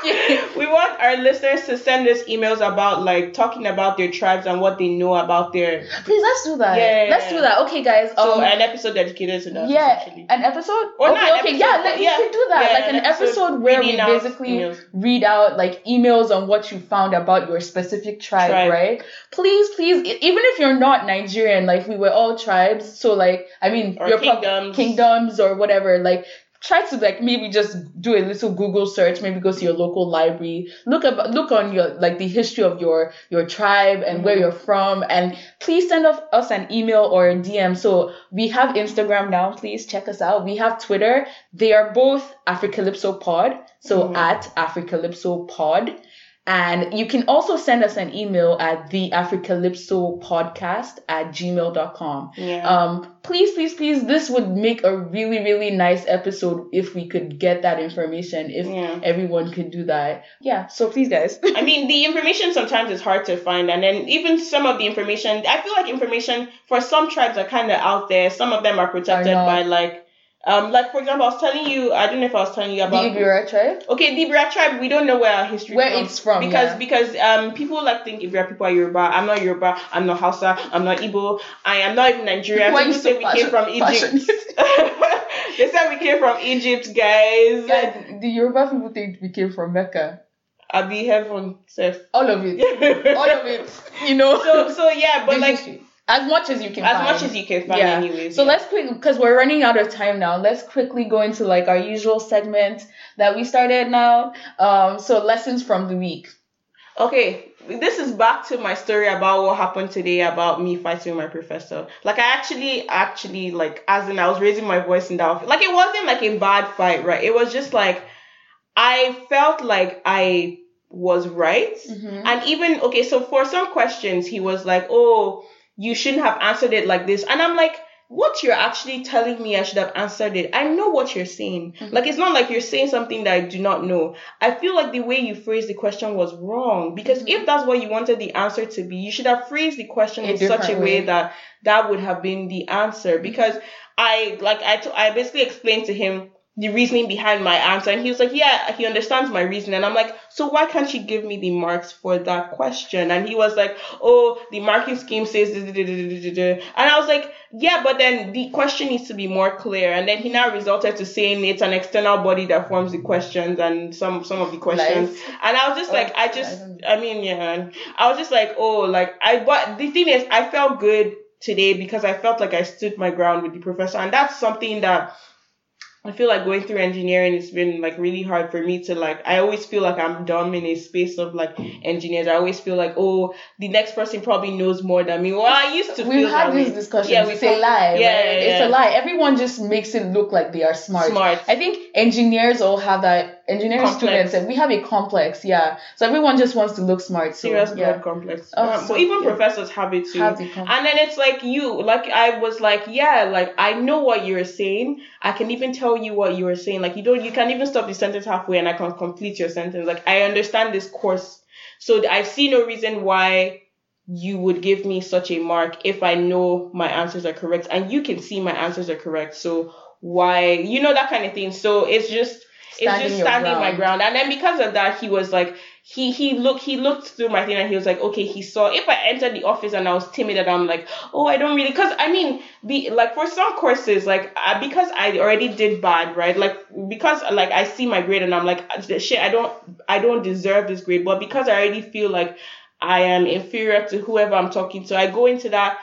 Okay. we want our listeners to send us emails about like talking about their tribes and what they know about their Please let's do that. Yeah, let's do that. Okay guys. so Um, an episode dedicated to that. yeah, essentially. an episode. Or okay, okay, episode, yeah, let, yeah. should do that. Yeah, like an, an episode episode where we basically emails. read out like emails on what you found about your specific tribe, Tribe. right? Please, please, even if you're not Nigerian, like we were all tribes, so like I mean, Or prob- kingdoms. kingdoms or whatever, like. Try to like maybe just do a little Google search. Maybe go to your local library. Look about look on your like the history of your your tribe and where Mhm. you're from, and please send us, us an email or a DM. So we have Instagram now. Please check us out. We have Twitter. They are both Africalypso Pod. So Mhm. at Africalypso Pod. And you can also send us an email at the Africalypso podcast at gmail.com. Yeah. Um, please, please, please, this would make a really, really nice episode if we could get that information, if Yeah. everyone could do that. Yeah, so please, guys. I mean, the information sometimes is hard to find, and then even some of the information, I feel like information for some tribes are kind of out there. Some of them are protected by like, um, like for example, I was telling you, I don't know if I was telling you about the. Ebira tribe? Okay, the Ebira tribe, we don't know where our history Where from. it's from, because yeah. because um people like think Ebira people are Yoruba. I'm not Yoruba. I'm not Hausa. I'm not Igbo. I am not even Nigerian. People say we came from Egypt. they said we came from Egypt, guys. Yeah, the Yoruba people think we came from Mecca. I'll be heaven, Seth. All of it. All of it. You know? So so yeah, but The like history. As much as you can as find. much as you can find, yeah. anyways. So yeah. let's quick because we're running out of time now. Let's quickly go into like our usual segment that we started now. Um, so lessons from the week. Okay, this is back to my story about what happened today about me fighting with my professor. Like I actually, actually, like as in I was raising my voice in that office. Like it wasn't like a bad fight, right? It was just like I felt like I was right. Mm-hmm. And even okay, so for some questions, he was like, "Oh, you shouldn't have answered it like this," and I'm like. What you're actually telling me, I should have answered it. I know what you're saying. Mhm. Like, it's not like you're saying something that I do not know. I feel like the way you phrased the question was wrong because Mhm. if that's what you wanted the answer to be, you should have phrased the question A in such a way way. that that would have been the answer. Because I like I t- I basically explained to him the reasoning behind my answer, and he was like, "Yeah, he understands my reasoning." And I'm like, "So why can't you give me the marks for that question?" And he was like, "Oh, the marking scheme says," da, da, da, da, da, da, da." and I was like, "Yeah, but then the question needs to be more clear." And then he now resulted to saying it's an external body that forms the questions and some some of the questions. Life. And I was just like, I oh, I just, I mean, yeah, I was just like, oh, like I. But the thing is, I felt good today because I felt like I stood my ground with the professor, and that's something that I feel like going through engineering it's been like really hard for me to like I always feel like I'm dumb in a space of like engineers. I always feel like oh the next person probably knows more than me. Well I used to We've had these way. discussions. Yeah, it's a lie. yeah, right? yeah, It's a lie. Everyone just makes it look like they are smart. Smart. I think engineers all have that. Engineering Complex. students, and we have a complex. Yeah. So everyone just wants to look smart. So Serious yeah. complex. Oh, Um, so- but even yeah. professors have it too. Have the. And then it's like you, like I was like, yeah, like I know what you're saying. I can even tell you what you were saying. Like you don't, you can even stop the sentence halfway and I can complete your sentence. Like I understand this course, so I see no reason why you would give me such a mark if I know my answers are correct and you can see my answers are correct. So why, you know, that kind of thing. So it's just, Standing it's just standing my ground. ground. And then because of that, he was like, he he looked he looked through my thing and he was like, okay, he saw if I entered the office and I was timid and I'm like, oh, I don't really, cause I mean, the like for some courses, like I, because I already did bad, right? Like because like I see my grade and I'm like, ah, shit, I don't I don't deserve this grade, but because I already feel like I am inferior to whoever I'm talking to, I go into that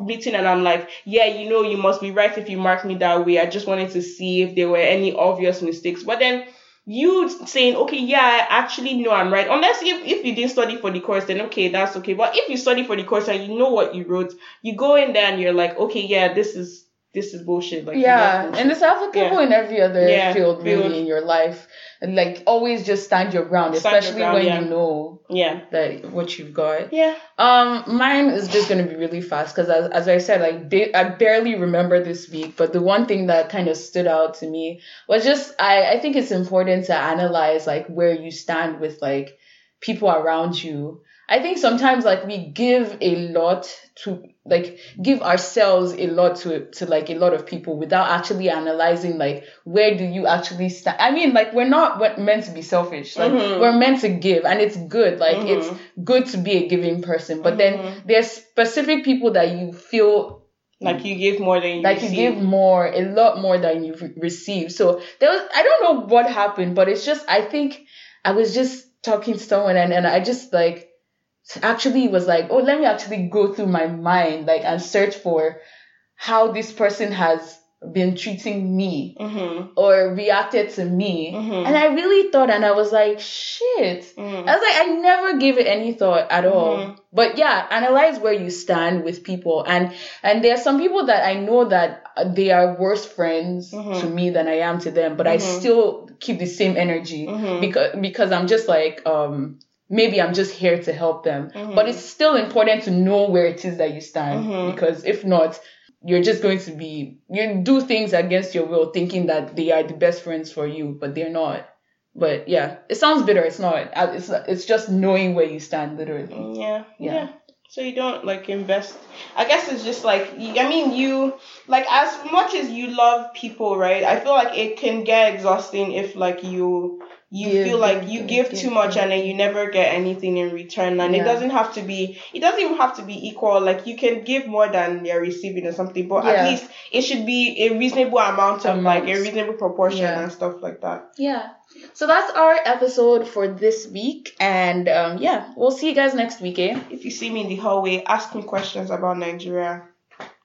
meeting and I'm like, yeah, you know, you must be right if you mark me that way. I just wanted to see if there were any obvious mistakes. But then you saying, okay, yeah, I actually know I'm right. Unless if, if you didn't study for the course, then okay, that's okay. But if you study for the course and you know what you wrote, you go in there and you're like, okay, yeah, this is this is bullshit. Like yeah, is and it's applicable Yeah. in every other Yeah, field really field. in your life. And like always just stand your ground, Stand your especially ground, when yeah. you know yeah. that what you've got. Yeah. Um, mine is just gonna be really fast because as, as I said, like ba- I barely remember this week, but the one thing that kind of stood out to me was just I I think it's important to analyze like where you stand with like people around you. I think sometimes like we give a lot to like give ourselves a lot to to like a lot of people without actually analyzing like where do you actually stand. I mean like we're not we're meant to be selfish. Like Mhm. we're meant to give and it's good. Like Mhm. it's good to be a giving person. But Mhm. then there's specific people that you feel Like you give more than you like you give more, a lot more than you re- receive. So there was, I don't know what happened, but it's just, I think I was just talking to someone and, and I just like, actually was like, oh, let me actually go through my mind, like, and search for how this person has been treating me Mm-hmm. or reacted to me. Mhm. And I really thought, and I was like, shit. Mm-hmm. I was like, I never gave it any thought at all. Mhm. But yeah, analyze where you stand with people, and and there are some people that I know that they are worse friends Mhm. to me than I am to them, but I Mhm. still keep the same energy because because I'm just like um maybe I'm just here to help them. Mhm. But it's still important to know where it is that you stand Mhm. because if not. You're just going to be you do things against your will, thinking that they are the best friends for you, but they're not. But yeah, it sounds bitter. It's not. It's it's just knowing where you stand, literally. Yeah, Yeah. yeah. So you don't like invest. I guess it's just like I mean you like as much as you love people, right? I feel like it can get exhausting if like you you Give, feel like give, you give, give give, too much give. and then you never get anything in return. And it doesn't have to be. It doesn't even have to be equal. Like you can give more than you're receiving or something, but Yeah. at least it should be a reasonable amount of like a reasonable proportion Yeah. and stuff like that. Yeah. So that's our episode for this week, and um, yeah, we'll see you guys next week, eh? If you see me in the hallway, ask me questions about Nigeria.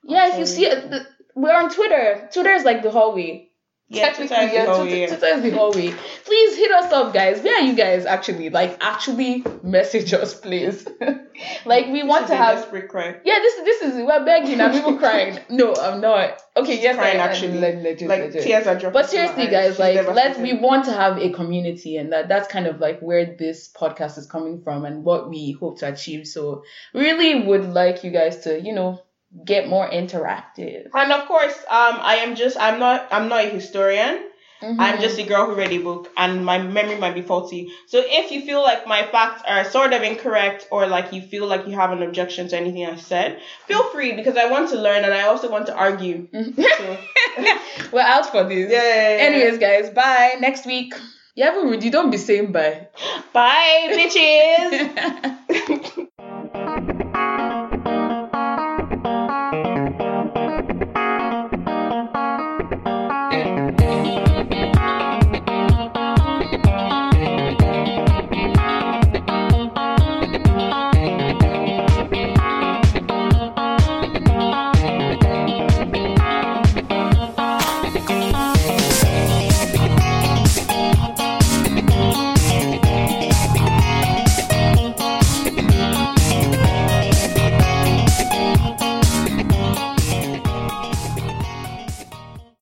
Yeah, if you see it, we're on Twitter. Twitter is like the hallway. Yeah, Technically, Twitter yeah, Twitter. Twitter is the hallway. Please hit us up, guys. Where are you guys actually? Like, actually message us, please. like, we want to have. desperate cry. Yeah, this this is we're begging. I'm even crying. No, I'm not. Okay, She's yes, crying, I, actually. I, legit, like legit. tears are dropping. But seriously, guys, like let's we want to have a community, and that that's kind of like where this podcast is coming from and what we hope to achieve. So really would like you guys to you know get more interactive. And of course, um, I am just I'm not I'm not a historian. Mhm. I'm just a girl who read a book, and my memory might be faulty. So if you feel like my facts are sort of incorrect, or like you feel like you have an objection to anything I've said, feel free because I want to learn and I also want to argue. So, We're out for this. yeah, yeah, yeah. Anyways, guys, bye. Next week. You haven't. You don't be saying bye. bye, bitches.